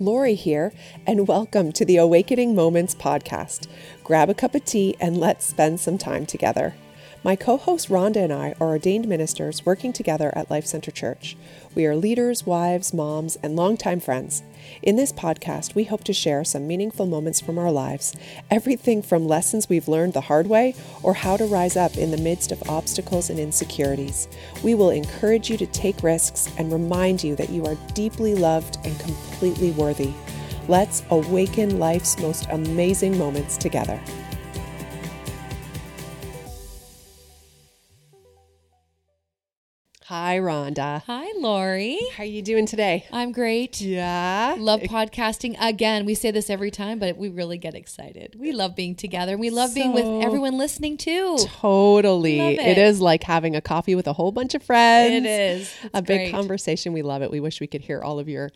Lori here, and welcome to the Awakening Moments podcast. Grab a cup of tea and let's spend some time together. My co host Rhonda and I are ordained ministers working together at Life Center Church. We are leaders, wives, moms, and longtime friends. In this podcast, we hope to share some meaningful moments from our lives, everything from lessons we've learned the hard way or how to rise up in the midst of obstacles and insecurities. We will encourage you to take risks and remind you that you are deeply loved and completely worthy. Let's awaken life's most amazing moments together. Hi, Rhonda. Hi, Lori. How are you doing today? I'm great. Yeah. Love podcasting. Again, we say this every time, but we really get excited. We love being together. We love being with everyone listening too. Totally. It it. is like having a coffee with a whole bunch of friends. It is. It's a big great. conversation. We love it. We wish we could hear all of your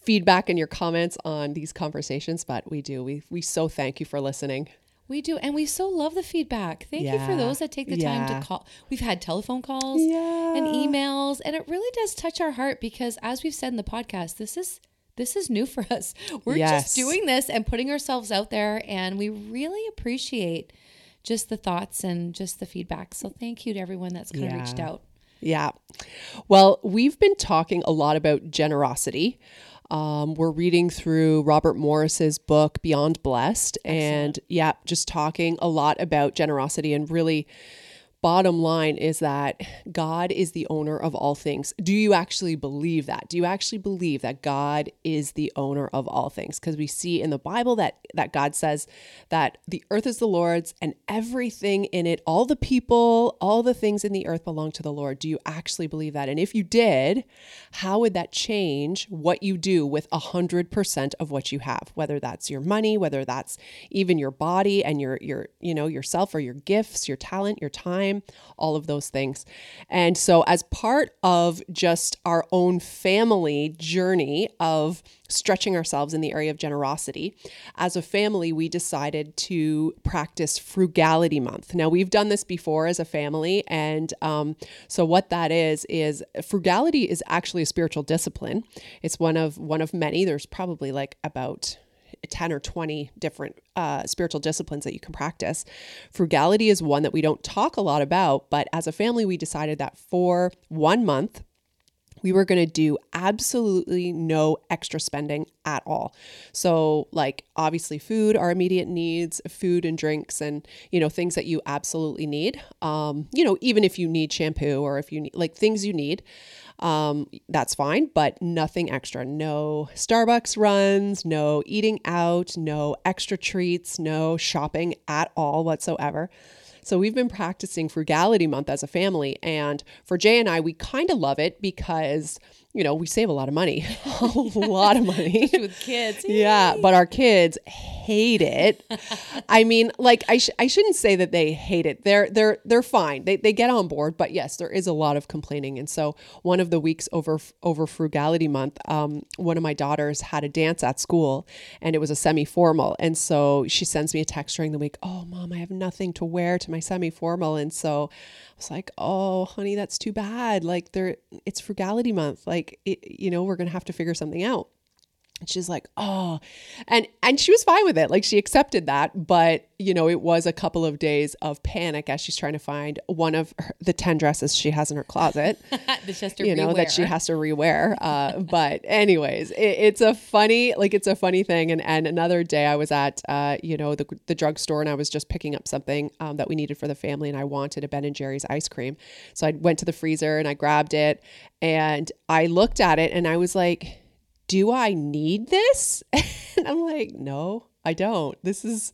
feedback and your comments on these conversations, but we do. We we so thank you for listening. We do. And we so love the feedback. Thank you for those that take the time to call. We've had telephone calls Yeah. and emails, and it really does touch our heart because as we've said in the podcast, this is this is new for us. We're Yes. just doing this and putting ourselves out there and we really appreciate just the thoughts and just the feedback. So thank you to everyone that's kind of reached out. Yeah. Well, we've been talking a lot about generosity. Um, we're reading through Robert Morris's book, Beyond Blessed. And yeah, just talking a lot about generosity and really. Bottom line is that God is the owner of all things. Do you actually believe that? Do you actually believe that God is the owner of all things? Because we see in the Bible that that God says that the earth is the Lord's and everything in it, all the people, all the things in the earth belong to the Lord. Do you actually believe that? And if you did, how would that change what you do with a hundred percent of what you have? Whether that's your money, whether that's even your body and your your you know yourself or your gifts, your talent, your time, all of those things. And so, as part of just our own family journey of stretching ourselves in the area of generosity, as a family, we decided to practice Frugality Month. Now, we've done this before as a family. And um, so, what that is, is frugality is actually a spiritual discipline. It's one of one of many. There's probably like about 10 or 20 different uh, spiritual disciplines that you can practice. Frugality is one that we don't talk a lot about, but as a family, we decided that for one month, we were going to do absolutely no extra spending at all. So, like, obviously, food, our immediate needs, food and drinks, and, you know, things that you absolutely need. Um, you know, even if you need shampoo or if you need, like, things you need, um, that's fine, but nothing extra. No Starbucks runs, no eating out, no extra treats, no shopping at all whatsoever. So we've been practicing frugality month as a family. And for Jay and I, we kind of love it because, you know, we save a lot of money, a lot of money. With kids. Yeah, but our kids hate it. I mean, like I, sh- I shouldn't say that they hate it. They're they're they're fine. They, they get on board, but yes, there is a lot of complaining. And so one of the weeks over over frugality month, um, one of my daughters had a dance at school, and it was a semi formal. And so she sends me a text during the week. Oh, mom, I have nothing to wear to my semi formal. And so I was like, oh, honey, that's too bad. Like there, it's frugality month. Like it, you know, we're gonna have to figure something out. And she's like, "Oh." And and she was fine with it. Like she accepted that, but you know, it was a couple of days of panic as she's trying to find one of her, the 10 dresses she has in her closet, the Chester you know, that she has to rewear. Uh, but anyways, it, it's a funny, like it's a funny thing. And and another day I was at uh, you know, the the drugstore and I was just picking up something um, that we needed for the family and I wanted a Ben and Jerry's ice cream. So I went to the freezer and I grabbed it and I looked at it and I was like, do I need this? And I'm like, no, I don't. This is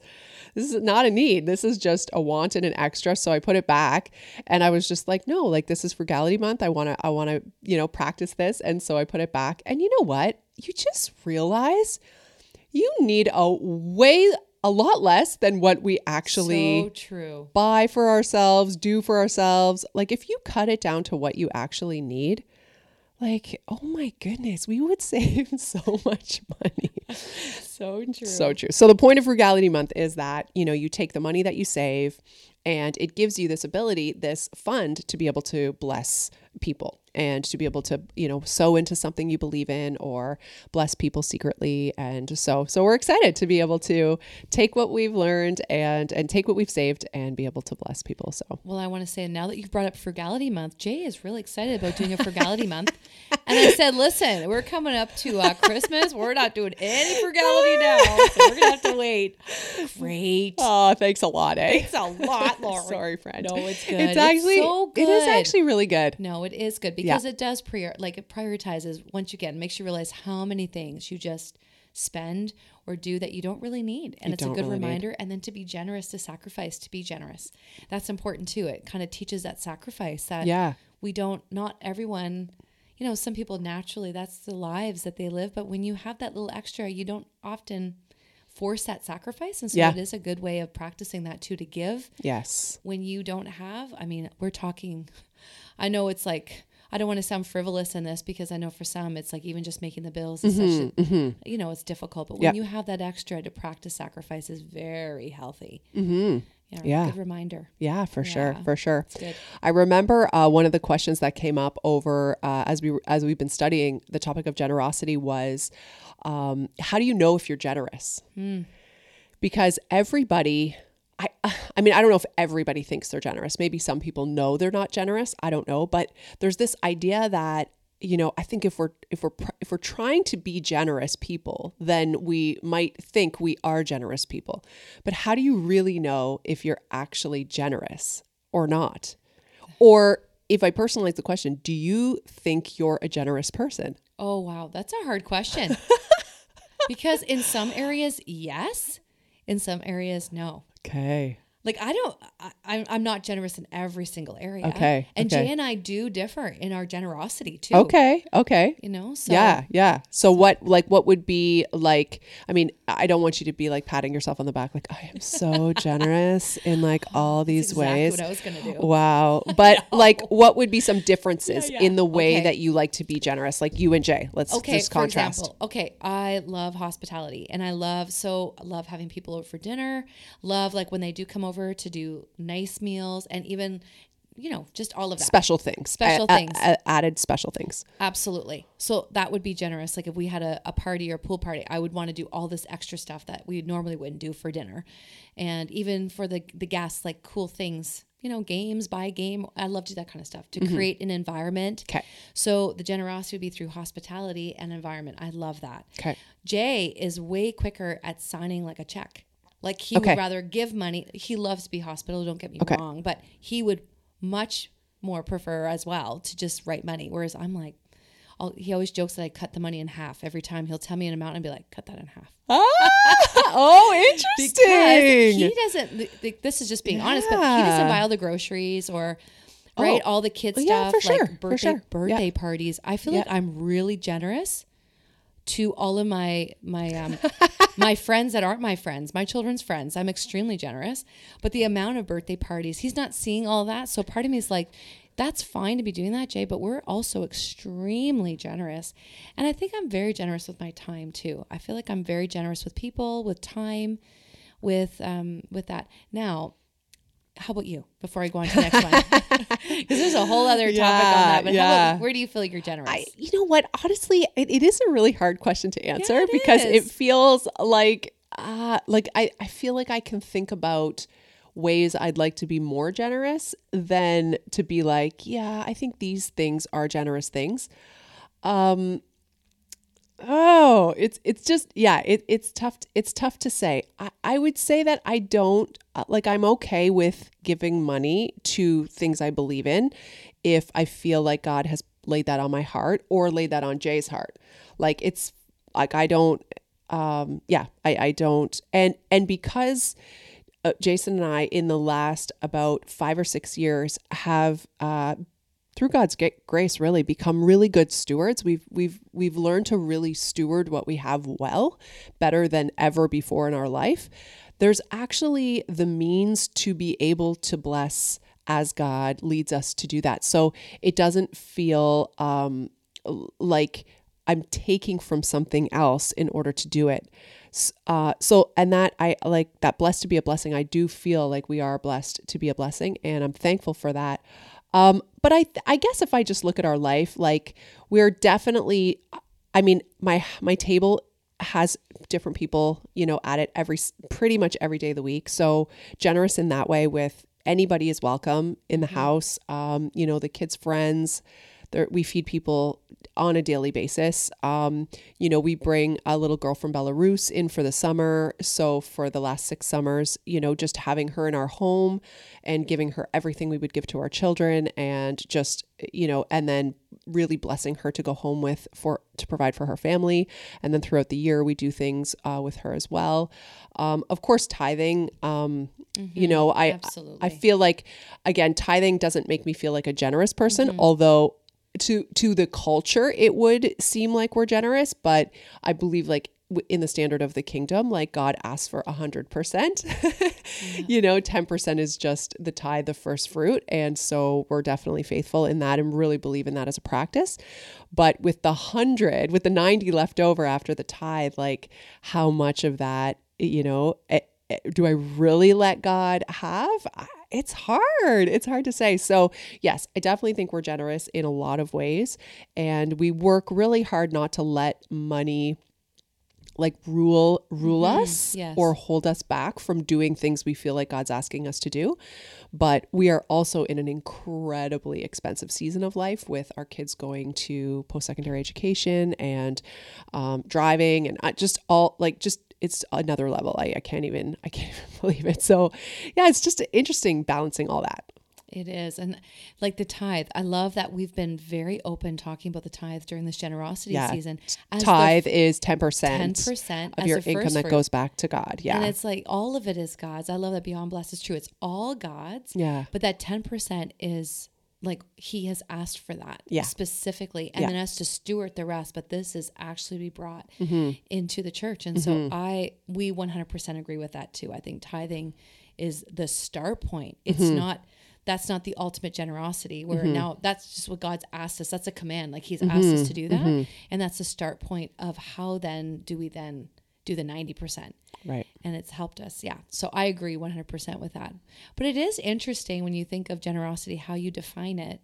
this is not a need. This is just a want and an extra. So I put it back and I was just like, no, like this is frugality month. I want to I want to, you know, practice this. And so I put it back. And you know what? You just realize you need a way a lot less than what we actually So true. buy for ourselves, do for ourselves. Like if you cut it down to what you actually need, like, oh my goodness, we would save so much money. So true. So true. So the point of frugality month is that, you know, you take the money that you save and it gives you this ability, this fund to be able to bless people. And to be able to you know sow into something you believe in or bless people secretly and so so we're excited to be able to take what we've learned and and take what we've saved and be able to bless people so Well, I want to say now that you've brought up frugality month, Jay is really excited about doing a frugality month. And I said, listen, we're coming up to uh, Christmas. We're not doing any frugality now. So we're going to have to wait. Great. oh thanks a lot eh It's a lot, Lauren. sorry friend No, it's good. it's actually so good. it is actually really good No, it is good because it does prior like it prioritizes once again makes you realize how many things you just spend or do that you don't really need, and it's a good really need. reminder. And then to be generous, to sacrifice, to be generous. That's important too. It kind of teaches that sacrifice that Yeah. we don't. Not everyone. You know, some people naturally that's the lives that they live, but when you have that little extra, you don't often force that sacrifice, and so Yeah. it is a good way of practicing that too to give yes when you don't have i mean we're talking i know it's like i don't want to sound frivolous in this because i know for some it's like even just making the bills is such a, you know it's difficult but when Yeah. you have that extra to practice sacrifice is very healthy mm-hmm. yeah, Yeah. good reminder Yeah, for sure, for sure. I remember uh, one of the questions that came up over uh, as we as we've been studying the topic of generosity was, um, how do you know if you're generous? Because everybody, I I mean, I don't know if everybody thinks they're generous. Maybe some people know they're not generous. I don't know, but there's this idea that you know i think if we're if we're if we're trying to be generous people then we might think we are generous people. But how do you really know if you're actually generous or not? Or if i personalize the question do you think you're a generous person? Oh wow. That's a hard question. Because in some areas yes. In some areas no okay like I don't, I, I'm I'm not generous in every single area. Okay, and okay. Jay and I do differ in our generosity too. okay okay you know. So yeah yeah so what like what would be like i mean i don't want you to be like patting yourself on the back like i am so generous in like all these exactly ways what I was gonna do. Wow. But like what would be some differences Yeah, yeah. in the way Okay. that you like to be generous? Like you and Jay. Let's Okay, just for contrast. example, okay, I love hospitality, and I love so love having people over for dinner. Love like when they do come over to do nice meals, and even you know just all of that. Special things. Special A- things. a- added special things. Absolutely. So that would be generous. Like if we had a, a party or a pool party, I would want to do all this extra stuff that we normally wouldn't do for dinner. And even for the the guests, like cool things, you know, games, buy a game. I love to do that kind of stuff to create an environment. Mm-hmm. 'Kay. So the generosity would be through hospitality and environment. I love that. Okay. Jay is way quicker at signing like a check. Like he Okay. would rather give money. He loves to be hospital, don't get me Okay. wrong, but he would much more prefer as well to just write money. Whereas I'm like, I'll, he always jokes that I cut the money in half every time. He'll tell me an amount and be like, cut that in half. Ah! oh, Because interesting. he doesn't, th- th- this is just being honest, but he doesn't buy all the groceries or, right, Oh. all the kid Well, yeah, stuff, for sure, like for birthday, sure. birthday Yeah. parties. I feel Yeah. like I'm really generous to all of my my um my friends that aren't my friends, my children's friends. I'm extremely generous, but the amount of birthday parties, he's not seeing all that. So part of me is like, that's fine to be doing that, Jay, but we're also extremely generous. And I think I'm very generous with my time too. I feel like I'm very generous with people, with time, with um with that. Now, how about you? Before I go on to the next one, because there's a whole other topic on that. But how Yeah, about, where do you feel like you're generous? I, you know what? Honestly, it, it is a really hard question to answer it because it feels like, uh, like I, I feel like I can think about ways I'd like to be more generous than to be like, yeah, I think these things are generous things. Um, oh, it's it's just yeah, it, it's tough. It's tough to say. I, I would say that I don't uh, like. I'm okay with giving money to things I believe in, if I feel like God has laid that on my heart or laid that on Jay's heart. Like it's like I don't. Um, yeah, I I don't. And and because uh, Jason and I, in the last about five or six years, have uh, through God's grace, really become really good stewards. We've we've we've learned to really steward what we have well, better than ever before in our life. There's actually the means to be able to bless as God leads us to do that. So it doesn't feel um, like I'm taking from something else in order to do it. Uh, so, and that I like that blessed to be a blessing. I do feel like we are blessed to be a blessing, and I'm thankful for that. Um, but I I guess if I just look at our life, like we're definitely I mean, my my table has different people, you know, at it every pretty much every day of the week. So generous in that way with anybody is welcome in the house. Um, you know, the kids' friends, there, we feed people on a daily basis. Um, you know, we bring a little girl from Belarus in for the summer. So for the last six summers, you know, just having her in our home and giving her everything we would give to our children and just, you know, and then really blessing her to go home with for to provide for her family. And then throughout the year, we do things uh, with her as well. Um, of course, tithing. Um, You know, I Absolutely. I feel like again, tithing doesn't make me feel like a generous person, although to to the culture it would seem like we're generous, but I believe like in the standard of the kingdom, like God asks for a hundred percent. You know, ten percent is just the tithe, the first fruit, and so we're definitely faithful in that and really believe in that as a practice. But with the hundred, with the ninety left over after the tithe, like how much of that, you know, eh, eh, do I really let God have? It's hard. It's hard to say. So, yes, I definitely think we're generous in a lot of ways. And we work really hard not to let money like rule rule us yes. or hold us back from doing things we feel like God's asking us to do. But we are also in an incredibly expensive season of life with our kids going to post secondary education and um, driving and uh, just all like just it's another level. I, I can't even I can't even believe it. So yeah, it's just interesting balancing all that. It is. And like the tithe, I love that we've been very open talking about the tithe during this generosity Yeah. season. As the Tithe is ten percent 10% of your income that fruit. goes back to God. Yeah. And it's like all of it is God's. I love that Beyond Blessed is true. It's all God's. Yeah. But that 10% is like He has asked for that Yeah. specifically. And Yeah. then us to steward the rest. But this is actually be brought Mm-hmm. into the church. And so I, we 100% agree with that too. I think tithing is the start point. It's Mm-hmm. not. That's not the ultimate generosity. Where now that's just what God's asked us. That's a command. Like He's asked Mm-hmm. us to do that, and that's the start point of how then do we then do the ninety percent right. and it's helped us. Yeah. So I agree 100% with that. But it is interesting when you think of generosity, how you define it,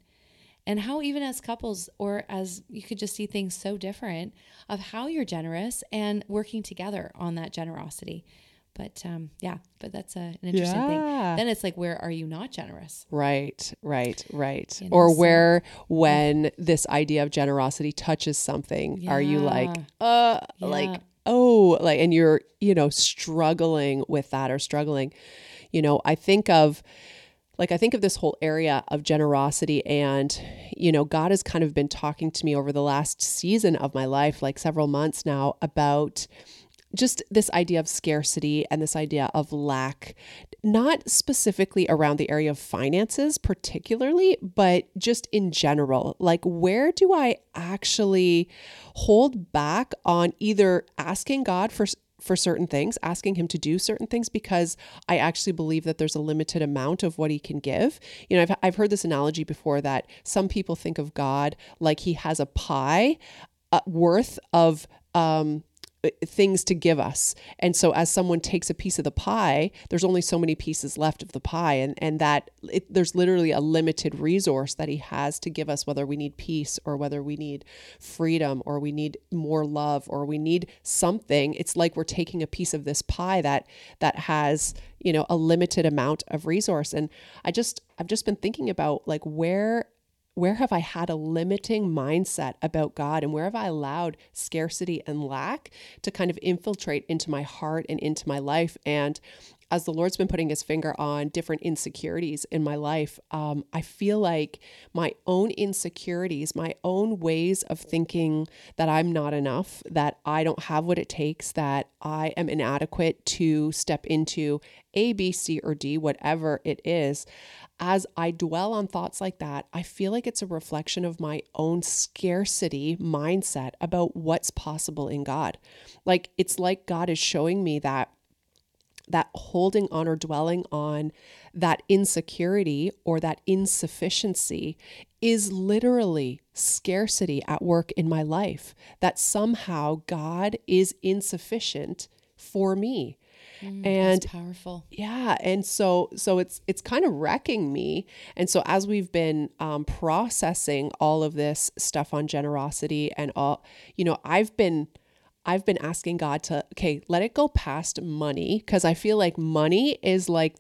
and how even as couples or as you could just see things so different of how you're generous and working together on that generosity. But um, yeah, but that's a, an interesting Yeah. thing. Then it's like, where are you not generous? Right, right, right. know, or so- where when this idea of generosity touches something, are you like, uh, Yeah. like, oh, like, and you're, you know, struggling with that or struggling, you know, I think of, like, I think of this whole area of generosity and, you know, God has kind of been talking to me over the last season of my life, like several months now, about just this idea of scarcity and this idea of lack, not specifically around the area of finances, particularly, but just in general. Like, where do I actually hold back on either asking God for? For certain things, asking him to do certain things because I actually believe that there's a limited amount of what he can give. You know, I've, I've heard this analogy before that some people think of God like he has a pie uh, worth of um, Uh, things to give us. And so as someone takes a piece of the pie, there's only so many pieces left of the pie and and that it, there's literally a limited resource that he has to give us whether we need peace or whether we need freedom or we need more love or we need something. It's like we're taking a piece of this pie that that has, you know, a limited amount of resource and I just I've just been thinking about like where where have I had a limiting mindset about God and where have I allowed scarcity and lack to kind of infiltrate into my heart and into my life? And as the Lord's been putting his finger on different insecurities in my life, um, I feel like my own insecurities, my own ways of thinking that I'm not enough, that I don't have what it takes, that I am inadequate to step into A, B, C, or D, whatever it is as I dwell on thoughts like that, I feel like it's a reflection of my own scarcity mindset about what's possible in God. Like it's like God is showing me that that holding on or dwelling on that insecurity or that insufficiency is literally scarcity at work in my life. That somehow God is insufficient for me. and It's powerful. yeah and so so it's it's kind of wrecking me and so as we've been um, processing all of this stuff on generosity and all you know i've been i've been asking god to okay let it go past money because i feel like money is like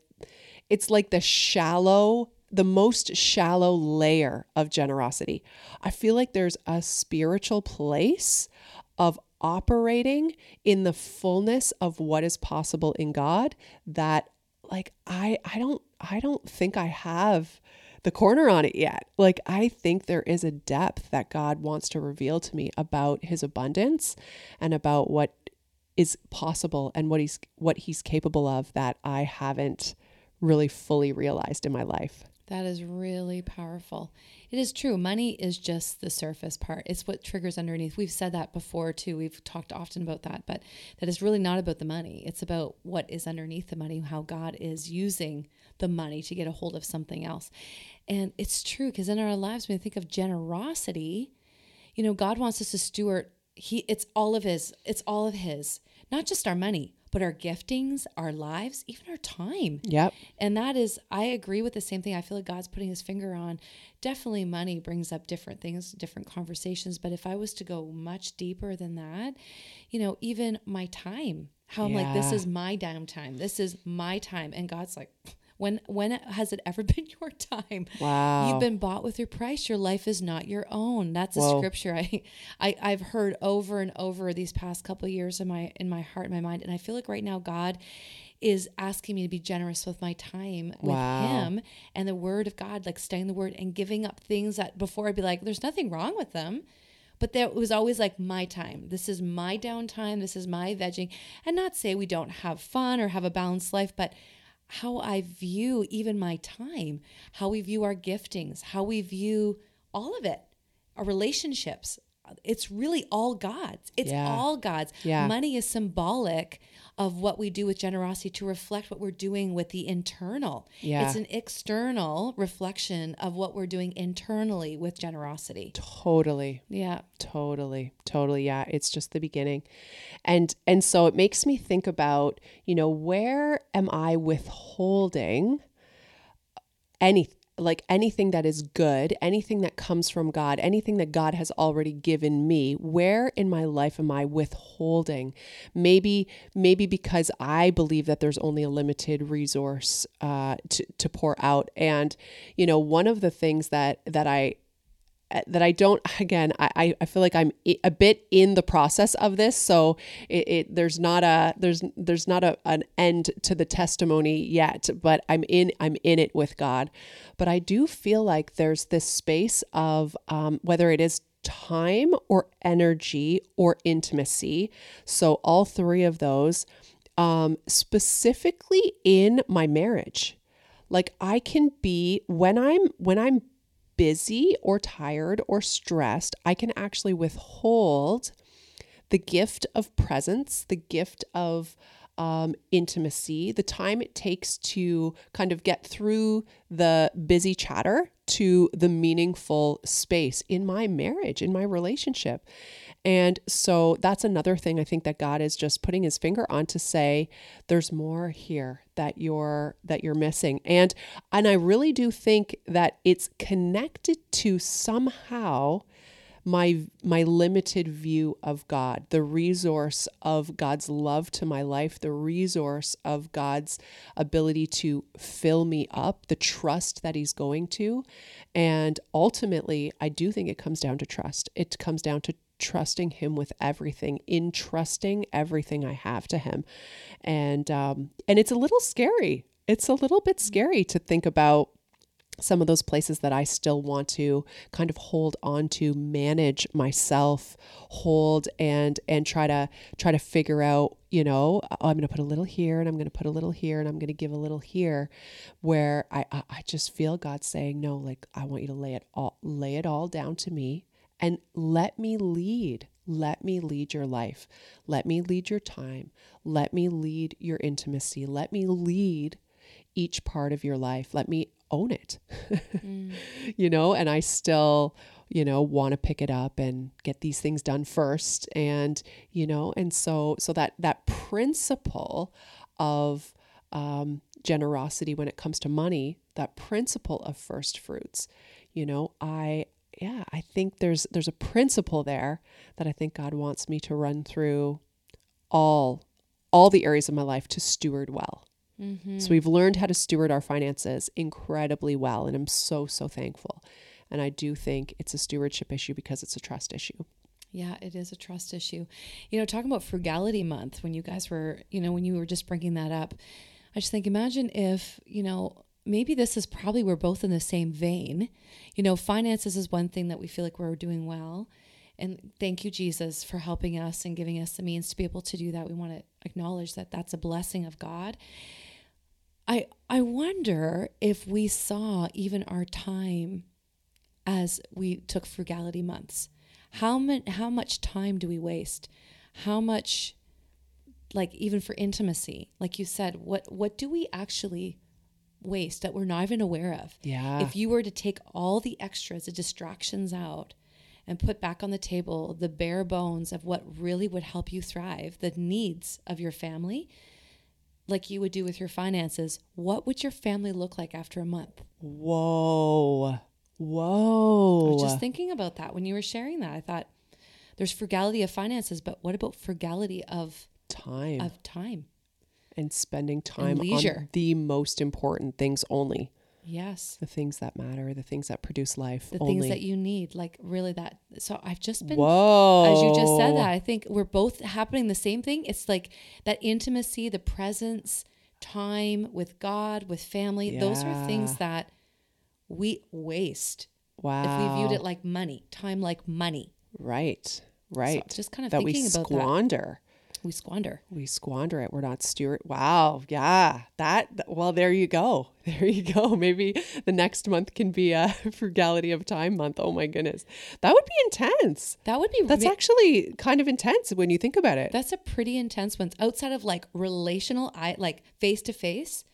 it's like the shallow the most shallow layer of generosity. I feel like there's a spiritual place of operating in the fullness of what is possible in God that like I I don't I don't think I have the corner on it yet. Like I think there is a depth that God wants to reveal to me about his abundance and about what is possible and what he's what he's capable of that I haven't really fully realized in my life. That is really powerful. It is true. Money is just the surface part. It's what triggers underneath. We've said that before too. We've talked often about that, but that is really not about the money. It's about what is underneath the money, how God is using the money to get a hold of something else. And it's true because in our lives, when we think of generosity, you know, God wants us to steward. He, it's all of His. It's all of His. Not just our money, but our giftings, our lives, even our time. Yep. And that is, I agree with the same thing. I feel like God's putting his finger on. Definitely, money brings up different things, different conversations. But if I was to go much deeper than that, you know, even my time, how I'm like, this is my downtime. This is my time. And God's like, when when has it ever been your time? Wow. You've been bought with your price. Your life is not your own. That's a Whoa. scripture I, I I've heard over and over these past couple of years in my in my heart and my mind. And I feel like right now God is asking me to be generous with my time with Wow. him and the word of God, like staying the word and giving up things that before I'd be like, there's nothing wrong with them. But there was always like my time. This is my downtime. This is my vegging. And not say we don't have fun or have a balanced life, but how I view even my time, how we view our giftings, how we view all of it, our relationships. It's really all God's. It's Yeah. all God's. Yeah. Money is symbolic of what we do with generosity to reflect what we're doing with the internal. Yeah. It's an external reflection of what we're doing internally with generosity. Totally. Yeah. Totally. Totally. Yeah, it's just the beginning. And and so it makes me think about, you know, where am I withholding any like anything that is good, anything that comes from God, anything that God has already given me, where in my life am I withholding? Maybe maybe because I believe that there's only a limited resource uh, to to pour out. And you know, one of the things that that I that I don't again I, I feel like I'm a bit in the process of this. So it, it there's not a there's there's not a, an end to the testimony yet but I'm in I'm in it with God. But I do feel like there's this space of um, whether it is time or energy or intimacy. So all three of those um, specifically in my marriage. Like I can be when I'm when I'm busy or tired or stressed, I can actually withhold the gift of presence, the gift of um, intimacy, the time it takes to kind of get through the busy chatter to the meaningful space in my marriage, in my relationship. And so that's another thing I think that God is just putting his finger on to say there's more here that you're that you're missing. And and I really do think that it's connected to somehow my my limited view of God, the resource of God's love to my life, the resource of God's ability to fill me up, the trust that he's going to. And ultimately, I do think it comes down to trust. It comes down to trusting him with everything, entrusting everything I have to him. And um and it's a little scary. It's a little bit scary to think about some of those places that I still want to kind of hold on to, manage myself, hold and and try to try to figure out, you know, oh, I'm going to put a little here and I'm going to put a little here and I'm going to give a little here, where I, I I just feel God saying, no, like I want you to lay it all lay it all down to me and let me lead. Let me lead your life. Let me lead your time. Let me lead your intimacy. Let me lead each part of your life. Let me own it. You know, and I still, you know, want to pick it up and get these things done first and, you know, and so so that that principle of um, generosity when it comes to money, that principle of first fruits. You know, I yeah, I think there's there's a principle there that I think God wants me to run through all all the areas of my life to steward well. Mm-hmm. So we've learned how to steward our finances incredibly well and I'm so so thankful. And I do think it's a stewardship issue because it's a trust issue. Yeah, it is a trust issue. You know, talking about frugality month when you guys were, you know, when you were just bringing that up, I just think imagine if, you know, maybe this is probably we're both in the same vein. You know, finances is one thing that we feel like we're doing well. And thank you, Jesus, for helping us and giving us the means to be able to do that. We want to acknowledge that that's a blessing of God. I I wonder if we saw even our time as we took frugality months. How much how much time do we waste? How much like even for intimacy, like you said, what what do we actually waste that we're not even aware of? Yeah. If you were to take all the extras, the distractions out and put back on the table the bare bones of what really would help you thrive, the needs of your family, like you would do with your finances, what would your family look like after a month? Whoa. Whoa. I was just thinking about that when you were sharing that. I thought there's frugality of finances, but what about frugality of time of time? And spending time leisure. on the most important things only. Yes. The things that matter, the things that produce life The only. things that you need, like really that. So I've just been Whoa. as you just said that, I think we're both happening the same thing. It's like that intimacy, the presence, time with God, with family. Those are things that we waste Wow. if we viewed it like money, time like money. Right. Right. just kind of that we about that. We squander. We squander it. We're not steward. Wow. Yeah. That, well, there you go. There you go. Maybe the next month can be a frugality of time month. Oh my goodness. That would be intense. That would be That's re- actually kind of intense when you think about it. that's a pretty intense one. Outside of like relational, I like face to face.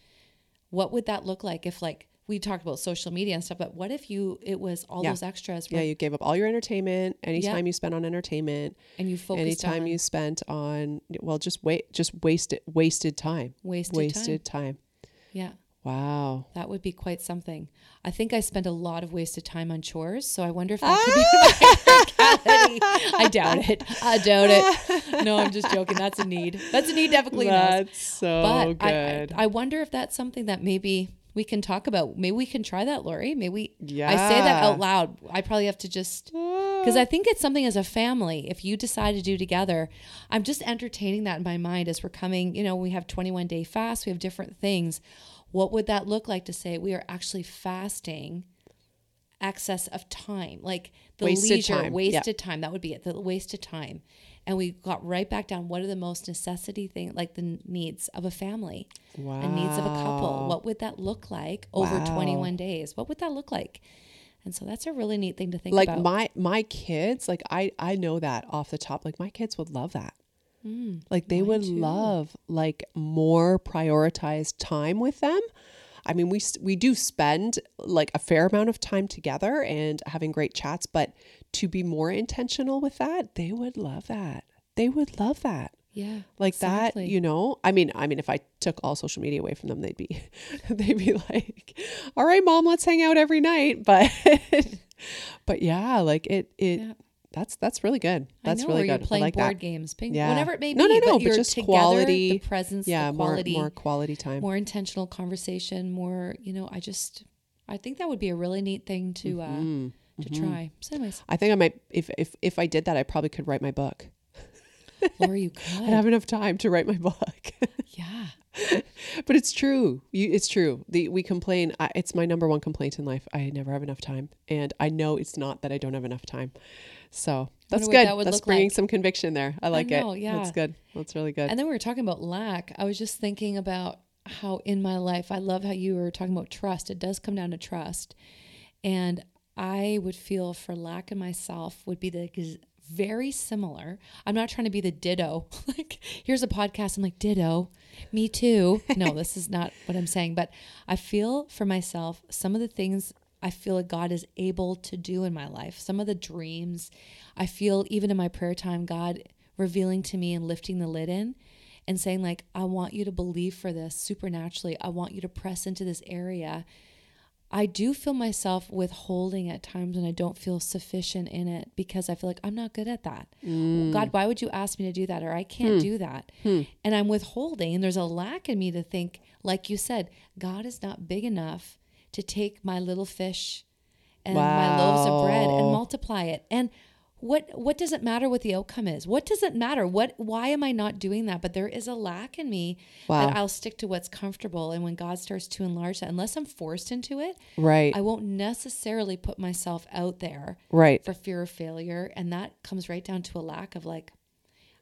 What would that look like if like we talked about social media and stuff, but what if you it was all Yeah. those extras yeah. You gave up all your entertainment, anytime you spent on entertainment, and you focused anytime on you spent on, well, just wait, just wasted, wasted time. wasted, wasted time? time. Yeah. Wow. That would be quite something. I think I spent a lot of wasted time on chores, so I wonder if that could be ah! my frugality. I doubt it. I doubt it. No, I'm just joking. That's a need. That's a need to have a clean house. That's so But I, I, good. I wonder if that's something that maybe we can talk about. Maybe we can try that, Lori. Maybe we. I say that out loud. I probably have to just because I think it's something as a family. If you decide to do together, I'm just entertaining that in my mind as we're coming. You know, we have 21 day fast. We have different things. What would that look like to say we are actually fasting? excess of time like the Wasted leisure time. Yeah. wasted time that would be it the wasted time and we got right back down what are the most necessity thing like the needs of a family wow. and needs of a couple. What would that look like over Wow. 21 days? What would that look like? And so that's a really neat thing to think about. like about. my my kids like i i know that off the top like my kids would love that Mm, like they would too. love like more prioritized time with them i mean we we do spend like a fair amount of time together and having great chats but to be more intentional with that they would love that they would love that yeah. like exactly. that you know i mean i mean if i took all social media away from them they'd be they'd be like all right mom let's hang out every night but but yeah like it it Yeah. That's that's really good that's I know, really or you're good playing I like board that. games, ping, Yeah. whatever it may No, be. no, no, no. but you're just together, quality- the presence, yeah the more quality, more quality time more intentional conversation, more, you know, I just, I think that would be a really neat thing to, uh, Mm, to try. So anyways, i think i might if if if i did that i probably could write my book Laura, you i'd could. have enough time to write my book yeah. but it's true. You, it's true. The we complain. I, it's my number one complaint in life. I never have enough time, and I know it's not that I don't have enough time. So that's good. that that's bringing like. some conviction there. I like know, it. yeah. that's good. That's really good. And then we were talking about lack. I was just thinking about how in my life, I love how you were talking about trust. It does come down to trust. And I would feel for lack in myself would be the very similar. I'm not trying to be the ditto. like, here's a podcast. I'm like, ditto, me too. No, this is not what I'm saying. But I feel for myself some of the things I feel like God is able to do in my life. Some of the dreams I feel, even in my prayer time, God revealing to me and lifting the lid in. and saying like I want you to believe for this supernaturally. I want you to press into this area. I do feel myself withholding at times when I don't feel sufficient in it because I feel like I'm not good at that. Mm. God, why would you ask me to do that? Or I can't hmm. do that. Hmm. And I'm withholding. And there's a lack in me to think, like you said, God is not big enough to take my little fish and my loaves of bread and multiply it. And what what does it matter what the outcome is? What does it matter? What why am I not doing that? But there is a lack in me Wow. that I'll stick to what's comfortable. And when God starts to enlarge that, unless I'm forced into it, Right. I won't necessarily put myself out there right. for fear of failure. And that comes right down to a lack of like,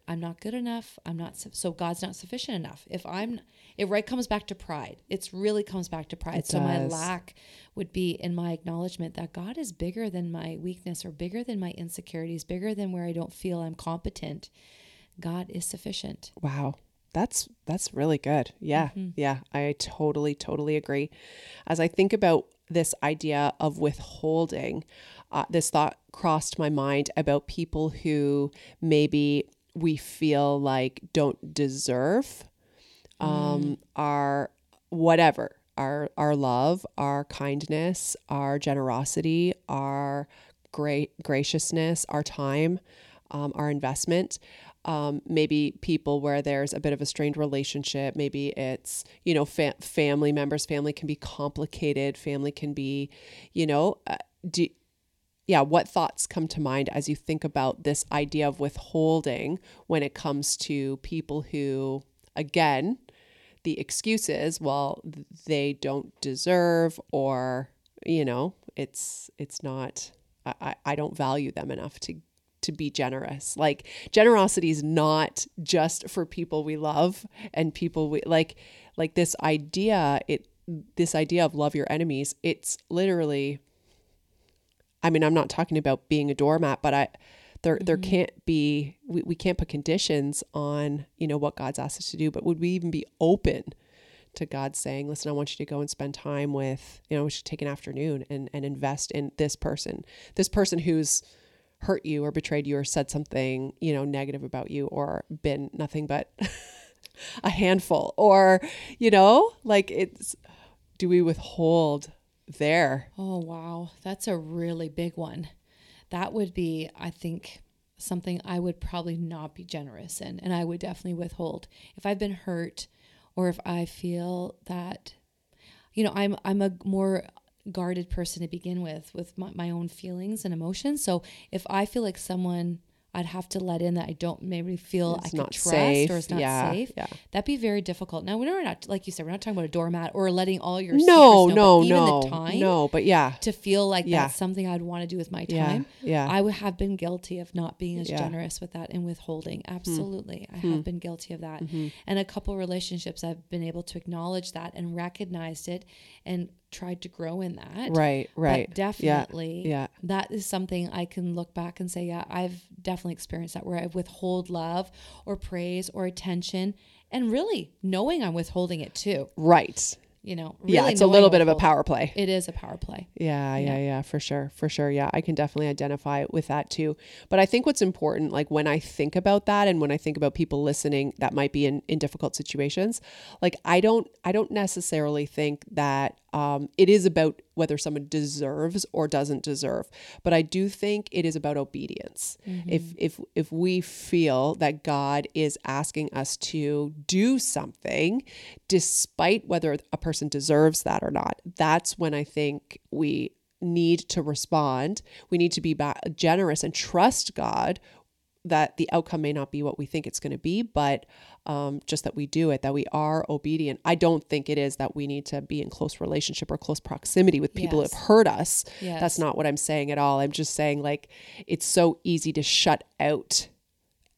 I'm not good enough. I'm not so God's not sufficient enough. If I'm, it right comes back to pride. It's really comes back to pride. It so my lack would be in my acknowledgement that God is bigger than my weakness or bigger than my insecurities, bigger than where I don't feel I'm competent. God is sufficient. Wow. That's that's really good. Yeah. Yeah, I totally totally agree. As I think about this idea of withholding, uh, this thought crossed my mind about people who maybe we feel like don't deserve um, our whatever our our love, our kindness, our generosity, our great graciousness, our time, um, our investment. Um, maybe people where there's a bit of a strained relationship. Maybe it's you know fa- family members. Family can be complicated. Family can be, you know, uh, do, yeah, what thoughts come to mind as you think about this idea of withholding when it comes to people who, again, the excuses, well, they don't deserve, or you know, it's it's not. I, I- don't value them enough to to be generous. Like generosity is not just for people we love and people we like. Like this idea, it this idea of love your enemies. It's literally I mean, I'm not talking about being a doormat, but I there there mm-hmm. can't be we, we can't put conditions on, you know, what God's asked us to do, but would we even be open to God saying, Listen, I want you to go and spend time with, you know, we should take an afternoon and, and invest in this person. This person who's hurt you or betrayed you or said something, you know, negative about you or been nothing but a handful. Or, you know, like it's do we withhold there? Oh, wow. That's a really big one. That would be, I think, something I would probably not be generous in, and I would definitely withhold. If I've been hurt or if I feel that, you know, I'm, I'm a more guarded person to begin with, with my, my own feelings and emotions. So if I feel like someone I'd have to let in that I don't maybe feel It's I could not trust safe. or it's not Yeah, safe, yeah. that'd be very difficult. Now, we're not, like you said, we're not talking about a doormat or letting all your No, know, no, no, the time no. But yeah, to feel like Yeah. that's something I'd want to do with my time. yeah. yeah. I would have been guilty of not being as Yeah. generous with that and withholding. Hmm. Absolutely. I have been guilty of that. Mm-hmm. And a couple relationships I've been able to acknowledge that and recognized it and tried to grow in that. right, right. But definitely yeah. that is something I can look back and say, yeah, I've definitely experienced that where I withhold love or praise or attention and really knowing I'm withholding it too. Right. You know, yeah, it's a little bit of a power play. It is a power play. Yeah, yeah, yeah, for sure. For sure. Yeah, I can definitely identify with that too. But I think what's important, like when I think about that and when I think about people listening that might be in, in difficult situations, like I don't I don't necessarily think that um, it is about whether someone deserves or doesn't deserve. But I do think it is about obedience. Mm-hmm. If if if we feel that God is asking us to do something, despite whether a person deserves that or not, that's when I think we need to respond. We need to be ba- generous and trust God that the outcome may not be what we think it's going to be, but um, just that we do it, that we are obedient. I don't think it is that we need to be in close relationship or close proximity with people Yes. who have hurt us. Yes. That's not what I'm saying at all. I'm just saying, like, it's so easy to shut out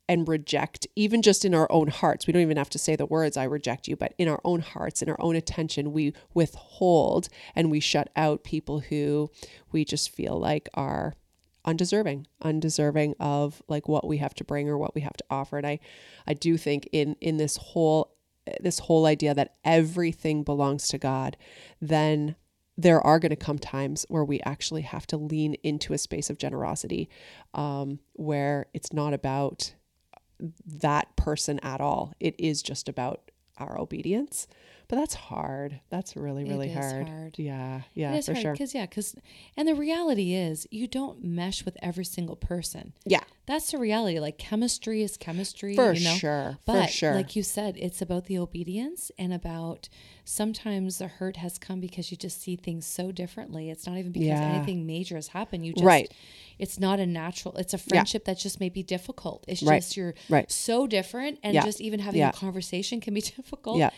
and reject, even just in our own hearts. We don't even have to say the words, I reject you, but in our own hearts, in our own attention, we withhold and we shut out people who we just feel like are undeserving undeserving of like what we have to bring or what we have to offer and i i do think in in this whole this whole idea that everything belongs to god then there are going to come times where we actually have to lean into a space of generosity um, where it's not about that person at all. It is just about our obedience. But that's hard. That's really, really hard. hard. Yeah, yeah, It is for hard sure. because yeah, because and the reality is you don't mesh with every single person. Yeah, That's the reality. Like chemistry is chemistry, for you know. sure. But for sure. like you said, it's about the obedience and about sometimes the hurt has come because you just see things so differently. It's not even because Yeah. anything major has happened. You just Right. it's not a natural it's a friendship that just may be difficult. It's Right. just you're Right. so different and Yeah. just even having Yeah. a conversation can be difficult. Yeah.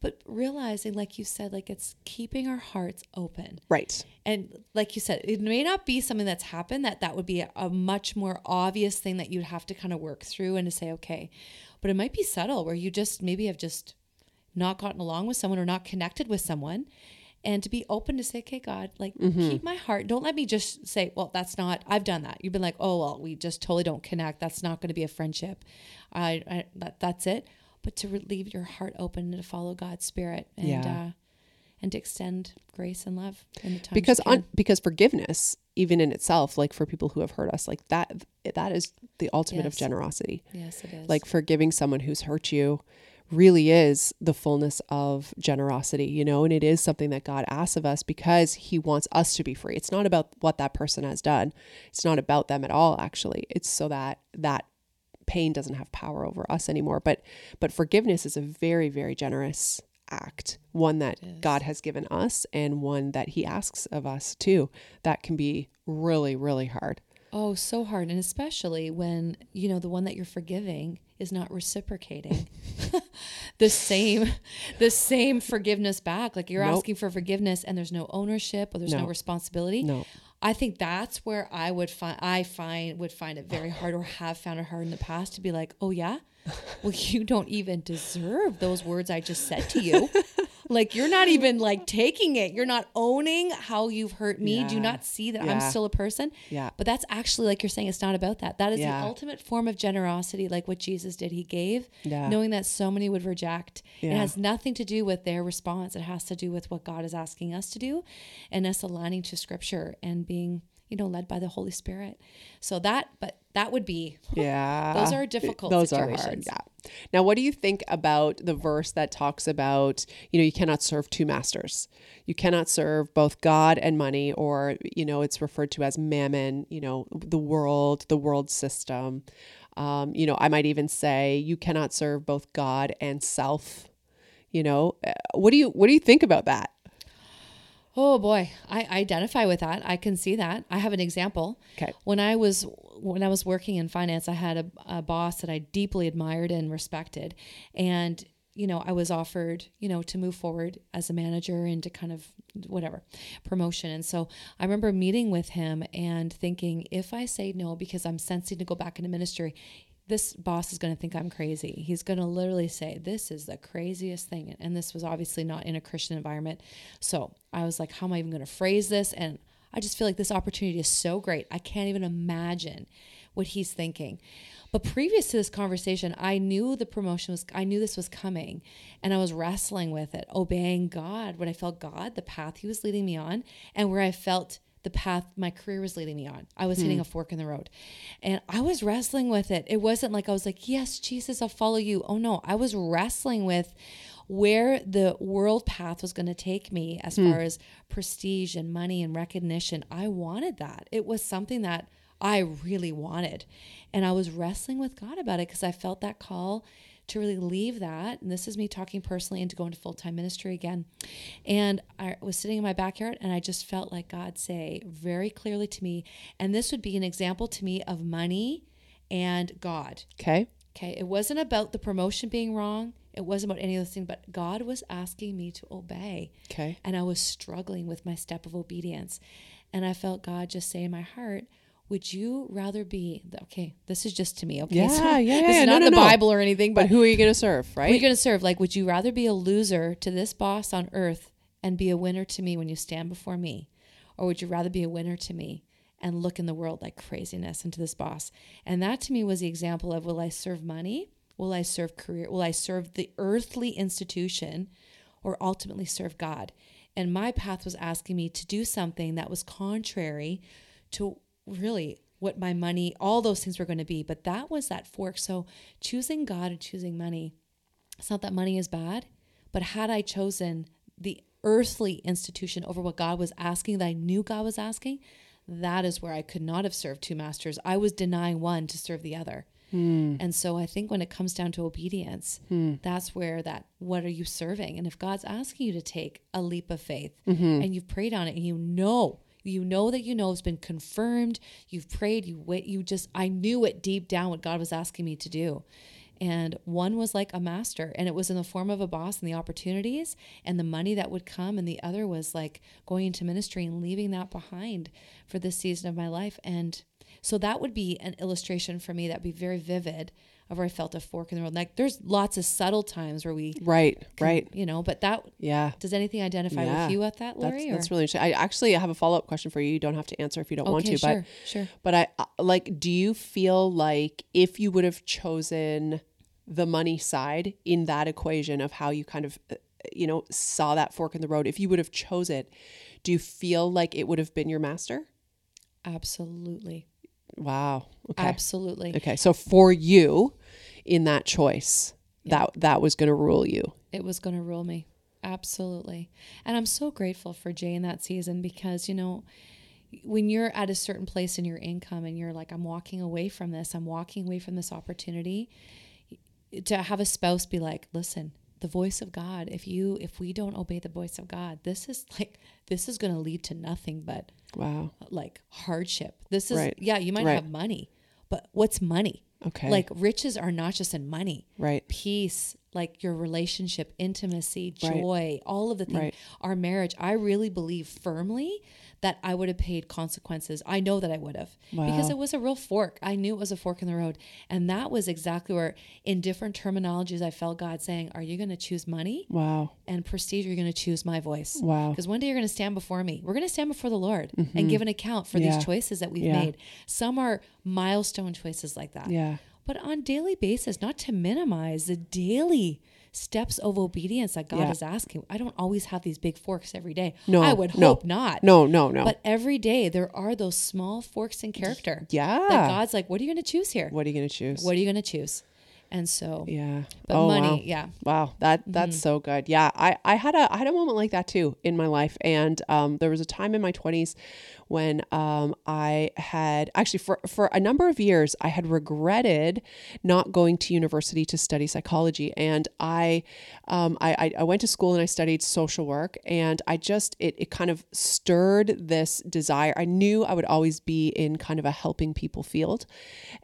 But realizing, like you said, like it's keeping our hearts open. Right. and like you said it may not be something that's happened that that would be a, a much more obvious thing that you'd have to kind of work through and to say okay. But it might be subtle where you just maybe have just not gotten along with someone or not connected with someone. And to be open to say okay god like mm-hmm. keep my heart. Don't let me just say well that's not i've done that. You've been like oh well we just totally don't connect. That's not going to be a friendship. I, I that, that's it but to re- leave your heart open and to follow god's spirit and Yeah. uh and to extend grace and love in the time because un, because forgiveness even in itself like for people who have hurt us like that that is the ultimate of generosity. Yes it is. Like forgiving someone who's hurt you really is the fullness of generosity you know and it is something that god asks of us because he wants us to be free. It's not about what that person has done. It's not about them at all actually. It's so that that pain doesn't have power over us anymore but but forgiveness is a very very generous act one that god has given us and one that he asks of us too that can be really really hard Oh, so hard. And especially when, you know, the one that you're forgiving is not reciprocating the same the same forgiveness back. Like you're Nope. asking for forgiveness and there's no ownership or there's no, No. responsibility. no I think that's where I would find I find would find it very hard or have found it hard in the past to be like, "Oh yeah? Well, you don't even deserve those words I just said to you." Like you're not even like taking it. You're not owning how you've hurt me. Do you not see that I'm still a person? Yeah. But that's actually like you're saying it's not about that. That is Yeah. the ultimate form of generosity like what Jesus did. He gave Yeah. knowing that so many would reject. It has nothing to do with their response. It has to do with what God is asking us to do and us aligning to scripture and being, you know, led by the Holy Spirit. So that, but that would be, Yeah. Those are difficult Those are hard. Yeah. Now, what do you think about the verse that talks about, you know, you cannot serve two masters? You cannot serve both God and money, or, you know, it's referred to as mammon, you know, the world, the world system. Um, you know, I might even say you cannot serve both God and self. You know, Uh, what do you what do you think about that? Oh boy, I identify with that. I can see that. I have an example. Okay. When I was when I was working in finance, I had a, a boss that I deeply admired and respected, and you know I was offered you know to move forward as a manager and to kind of whatever promotion. And so I remember meeting with him and thinking, if I say no because I'm sensing to go back into ministry. This boss is going to think I'm crazy. He's going to literally say, This is the craziest thing. And this was obviously not in a Christian environment. So I was like, How am I even going to phrase this? And I just feel like this opportunity is so great. I can't even imagine what he's thinking. But previous to this conversation, I knew the promotion was, I knew this was coming and I was wrestling with it, obeying God when I felt God, the path he was leading me on, and where I felt the path my career was leading me on. I was hmm. hitting a fork in the road and I was wrestling with it. It wasn't like I was like, Yes, Jesus, I'll follow you. Oh no, I was wrestling with where the world path was going to take me as hmm. far as prestige and money and recognition. I wanted that. It was something that I really wanted. And I was wrestling with God about it because I felt that call to really leave that. And this is me talking personally and to go into full time ministry again. And I was sitting in my backyard and I just felt like God say very clearly to me, and this would be an example to me of money and God. Okay. Okay. It wasn't about the promotion being wrong. It wasn't about any of those things, but God was asking me to obey. Okay. And I was struggling with my step of obedience. And I felt God just say in my heart, would you rather be okay? This is just to me, okay? Yeah, yeah, yeah, This is No, not no, the no. Bible or anything, But but who are you going to serve, right? who are you going to serve? Like, would you rather be a loser to this boss on earth and be a winner to me when you stand before me? Or would you rather be a winner to me and look in the world like craziness into this boss? And that to me was the example of will I serve money? Will I serve career? Will I serve the earthly institution or ultimately serve God? And my path was asking me to do something that was contrary to really what my money, all those things were going to be. But that was that fork. So choosing God and choosing money, it's not that money is bad, but had I chosen the earthly institution over what God was asking, that I knew God was asking, that is where I could not have served two masters. I was denying one to serve the other. Hmm. And so I think when it comes down to obedience, hmm. that's where that what are you serving? And if God's asking you to take a leap of faith mm-hmm. and you've prayed on it and you know, you know that you know it's been confirmed, you've prayed, you wait, you just I knew it deep down what God was asking me to do. And one was like a master, and it was in the form of a boss and the opportunities and the money that would come. And the other was like going into ministry and leaving that behind for this season of my life. And so that would be an illustration for me that would be very vivid of where I felt a fork in the road. Like there's lots of subtle times where we, Right, right. you know, but that Yeah. does anything identify Yeah. with you at that, Lori? That's, that's really interesting. I actually have a follow up question for you. You don't have to answer if you don't want okay, to, sure, but sure. but I uh, like. Do you feel like if you would have chosen the money side in that equation of how you kind of uh, you know saw that fork in the road, if you would have chose it, do you feel like it would have been your master? Absolutely. Wow. Okay. Absolutely. Okay. So for you, in that choice, that that was going to rule you. it was going to rule me. Absolutely. And I'm so grateful for Jay in that season because, you know, when you're at a certain place in your income and you're like, I'm walking away from this, I'm walking away from this opportunity, to have a spouse be like, listen, the voice of God, if you, if we don't obey the voice of God, this is like, this is going to lead to nothing but Wow. like hardship. This is, Right. yeah, you might Right. have money, but what's money? Okay. Like riches are not just in money right. peace, like your relationship, intimacy, Right. joy, all of the things, Right. our marriage, I really believe firmly that I would have paid consequences. I know that I would have because it was a real fork. I knew it was a fork in the road. And that was exactly where, in different terminologies, I felt God saying, Are you going to choose money Wow. and prestige? you're going to choose my voice? Wow. Because one day you're going to stand before me. We're going to stand before the Lord and give an account for Mm-hmm. Yeah. these choices that we've Yeah. made. Some are milestone choices like that Yeah. But on daily basis not to minimize the daily steps of obedience that god Yeah. is asking i don't always have these big forks every day No, i would no. hope not No. No. No. but every day there are those small forks in character yeah. that god's like what are you going to choose here what are you going to choose? what are you going to choose and so Yeah. but oh, money wow. yeah Wow, that that's so good. Yeah, I I had a I had a moment like that too in my life, and um, there was a time in my twenties when um, I had actually for for a number of years I had regretted not going to university to study psychology, and I um, I I- I went to school and I studied social work, and I just it it kind of stirred this desire. I knew I would always be in kind of a helping people field,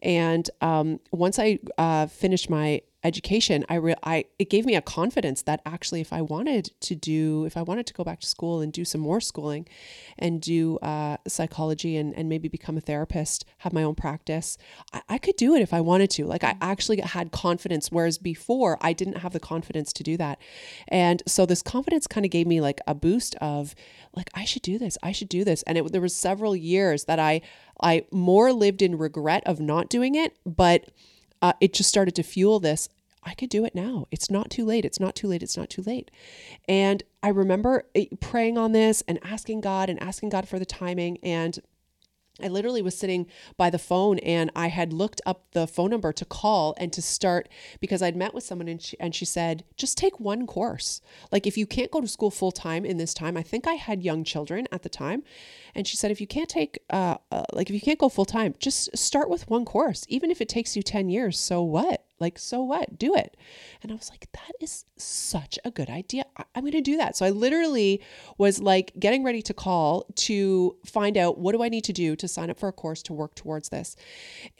and um, once I uh, finished my education, I, re- I it gave me a confidence that actually, if I wanted to do, if I wanted to go back to school and do some more schooling, and do uh, psychology and and maybe become a therapist, have my own practice, I, I could do it if I wanted to. Like I actually had confidence, whereas before I didn't have the confidence to do that, and so this confidence kind of gave me like a boost of like I should do this, I should do this, and it there was several years that I I more lived in regret of not doing it, but uh, it just started to fuel this. I could do it now. It's not too late. It's not too late. It's not too late. And I remember eh, praying on this and asking God and asking God for the timing. And I literally was sitting by the phone and I had looked up the phone number to call and to start because I'd met with someone and she, and she said, just take one course. Like if you can't go to school full time in this time, I think I had young children at the time. And she said, if you can't take, uh, uh, like if you can't go full time, just start with one course. Even if it takes you 10 years, so what? Like, so what? Do it. And I was like, that is such a good idea. I- I'm going to do that. So I literally was like getting ready to call to find out what do I need to do to sign up for a course to work towards this.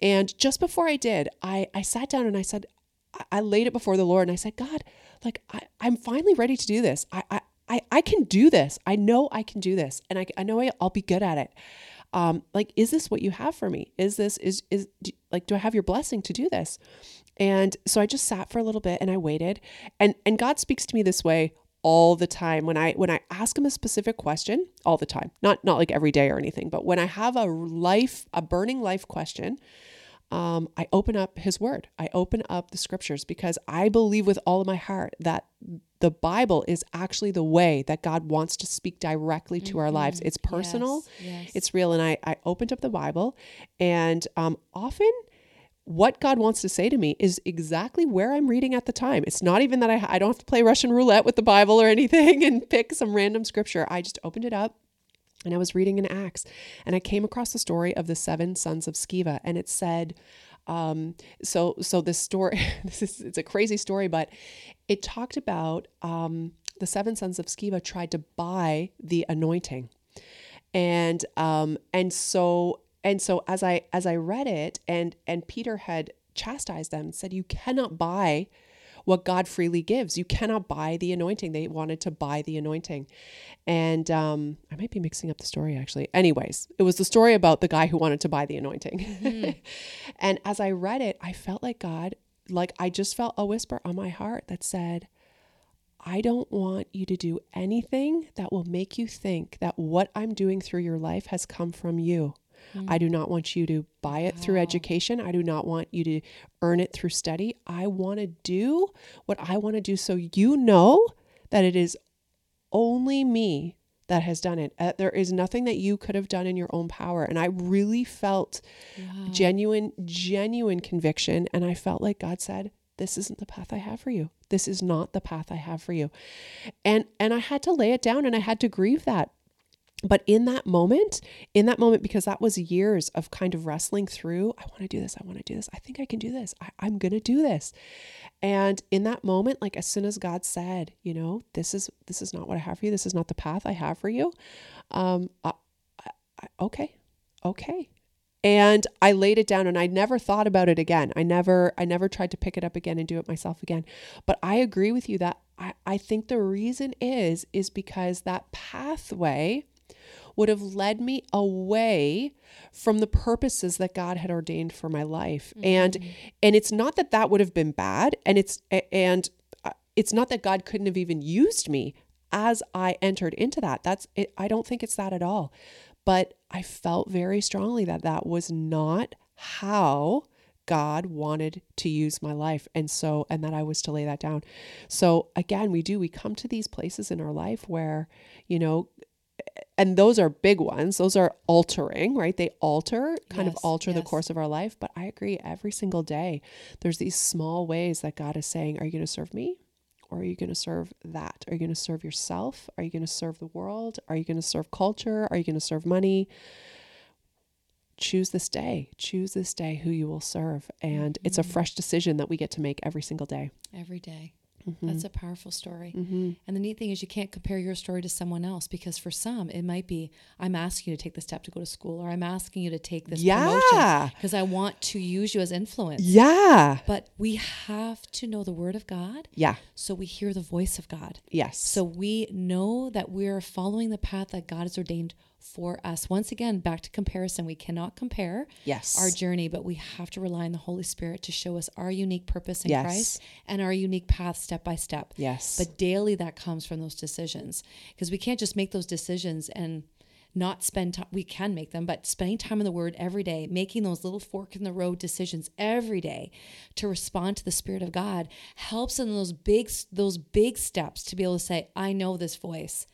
And just before I did, I, I sat down and I said, I- I laid it before the Lord and I said, God, like, I, I'm finally ready to do this. I, I, I, I can do this. I know I can do this. And I, I know I, I'll be good at it. Um, like, is this what you have for me? Is this, is, is, like, do I have your blessing to do this? And so I just sat for a little bit and I waited. And and God speaks to me this way all the time when I when I ask him a specific question, all the time. Not not like every day or anything, but when I have a life a burning life question, um, I open up His Word. I open up the Scriptures because I believe with all of my heart that the Bible is actually the way that God wants to speak directly to our lives. It's personal, Mm-hmm. Yes, yes. it's real. And I, I opened up the Bible, and um, often what God wants to say to me is exactly where I'm reading at the time. It's not even that I, I don't have to play Russian roulette with the Bible or anything and pick some random scripture. I just opened it up and I was reading in Acts and I came across the story of the seven sons of Sceva and it said, um, so, so this story, this is, it's a crazy story, but it talked about, um, the seven sons of Sceva tried to buy the anointing. And um and so and so as i as i read it and and peter had chastised them said you cannot buy what god freely gives. You cannot buy the anointing. They wanted to buy the anointing. And um i might be mixing up the story actually. Anyways it was the story about the guy who wanted to buy the anointing. And as i read it i felt like god like i just felt a whisper on my heart that said I don't want you to do anything that will make you think that what I'm doing through your life has come from you. I do not want you to buy it through education. I do not want you to earn it through study. I want to do what I want to do so you know that it is only me that has done it. Uh, there is nothing that you could have done in your own power. And I really felt genuine, genuine conviction. And I felt like God said, this isn't the path I have for you. This is not the path I have for you. And and I had to lay it down and I had to grieve that. But in that moment, in that moment, because that was years of kind of wrestling through, I want to do this, I want to do this, I think I can do this, I, I'm gonna do this. And in that moment, like as soon as God said, you know, this is this is not what I have for you, this is not the path I have for you, um, I, I, okay, okay, and I laid it down and I never thought about it again. I never I never tried to pick it up again and do it myself again. But I agree with you that I, I think the reason is is because that pathway would have led me away from the purposes that God had ordained for my life. And and it's not that that would have been bad and it's and uh, it's not that God couldn't have even used me as I entered into that. That's it, I don't think it's that at all. But I felt very strongly that that was not how God wanted to use my life. And so, and that I was to lay that down. So, again, we do, we come to these places in our life where, you know, and those are big ones. Those are altering, right? They alter, kind of Yes, alter the course of our life. But I agree, every single day, there's these small ways that God is saying, Are you going to serve me? Or are you going to serve that? Are you going to serve yourself? Are you going to serve the world? Are you going to serve culture? Are you going to serve money? Choose this day. Choose this day who you will serve. And it's a mm-hmm. fresh decision that we get to make every single day. every day. Mm-hmm. That's a powerful story. And the neat thing is, you can't compare your story to someone else because for some, it might be, I'm asking you to take the step to go to school, or I'm asking you to take this Yeah. promotion because I want to use you as influence. Yeah. But we have to know the word of God Yeah. so we hear the voice of God. Yes. So we know that we're following the path that God has ordained for us. Once again, back to comparison. We cannot compare Yes. our journey, but we have to rely on the Holy Spirit to show us our unique purpose in Yes. Christ and our unique path step by step. Yes. But daily that comes from those decisions because we can't just make those decisions and not spend time. We can make them, but spending time in the Word every day, making those little fork in the road decisions every day to respond to the Spirit of God helps in those big those big steps to be able to say, "I know this voice."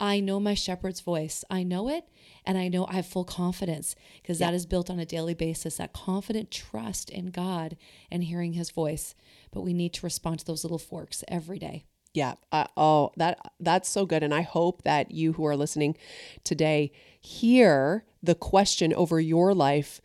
I know my shepherd's voice. I know it, and I know I have full confidence because that is built on a daily basis that confident trust in God and hearing his voice. But we need to respond to those little forks every day. Yeah. Uh, oh, that that's so good, and I hope that you who are listening today hear the question over your life: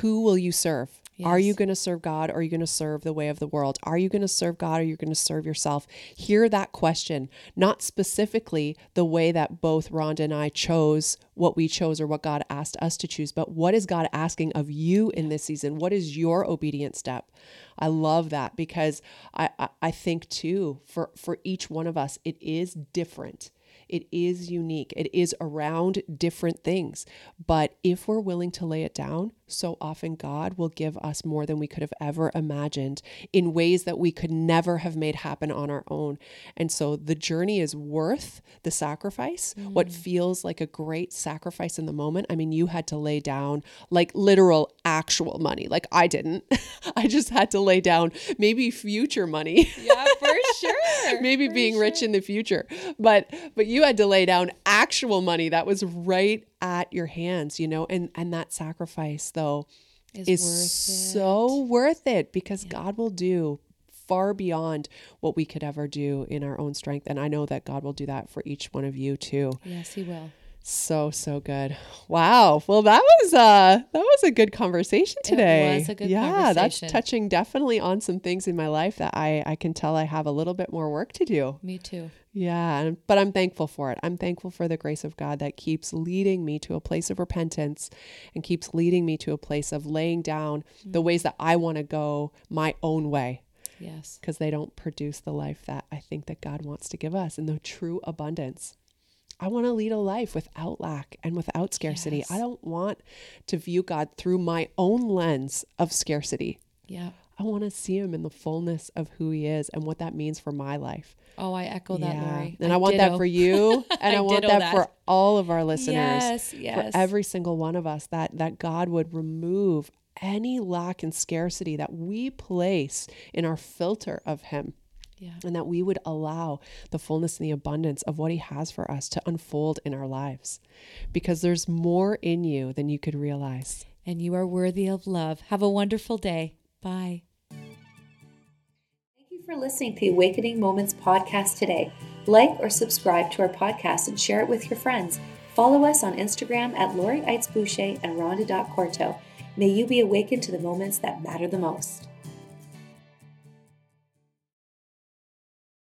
Who will you serve? Are you going to serve God or are you going to serve the way of the world? Are you going to serve God or are you going to serve yourself? Hear that question, not specifically the way that both Rhonda and I chose what we chose or what God asked us to choose, but what is God asking of you in this season? What is your obedient step? I love that because I, I, I think too, for, for each one of us, it is different. It is unique. It is around different things. But if we're willing to lay it down, so often God will give us more than we could have ever imagined in ways that we could never have made happen on our own. And so the journey is worth the sacrifice. Mm. What feels like a great sacrifice in the moment. I mean, you had to lay down like literal actual money. Like I didn't. I just had to lay down maybe future money. Yeah, for sure. maybe for being sure. rich in the future. But but you had to lay down actual money that was right at your hands, you know, and and that sacrifice though is, is worth so worth it because yeah. God will do far beyond what we could ever do in our own strength and I know that God will do that for each one of you too. Yes, he will. So so good. Wow. Well, that was uh that was a good conversation today. It was a good yeah, that's touching definitely on some things in my life that I I can tell I have a little bit more work to do. Me too. Yeah, but I'm thankful for it. I'm thankful for the grace of God that keeps leading me to a place of repentance and keeps leading me to a place of laying down mm-hmm. the ways that I want to go my own way. Yes. Because they don't produce the life that I think that God wants to give us in the true abundance. I want to lead a life without lack and without scarcity. Yes. I don't want to view God through my own lens of scarcity. Yeah. I want to see him in the fullness of who he is and what that means for my life. Oh, I echo that, yeah. Lori. And I, I want ditto. that for you. And I, I want that, that, for all of our listeners. Yes, yes. For every single one of us, that that God would remove any lack and scarcity that we place in our filter of him. Yeah. And that we would allow the fullness and the abundance of what He has for us to unfold in our lives. Because there's more in you than you could realize. And you are worthy of love. Have a wonderful day. Bye. Thank you for listening to the Awakening Moments podcast today. Like or subscribe to our podcast and share it with your friends. Follow us on Instagram at Lori Eitz Boucher and Rhonda.Corto. May you be awakened to the moments that matter the most.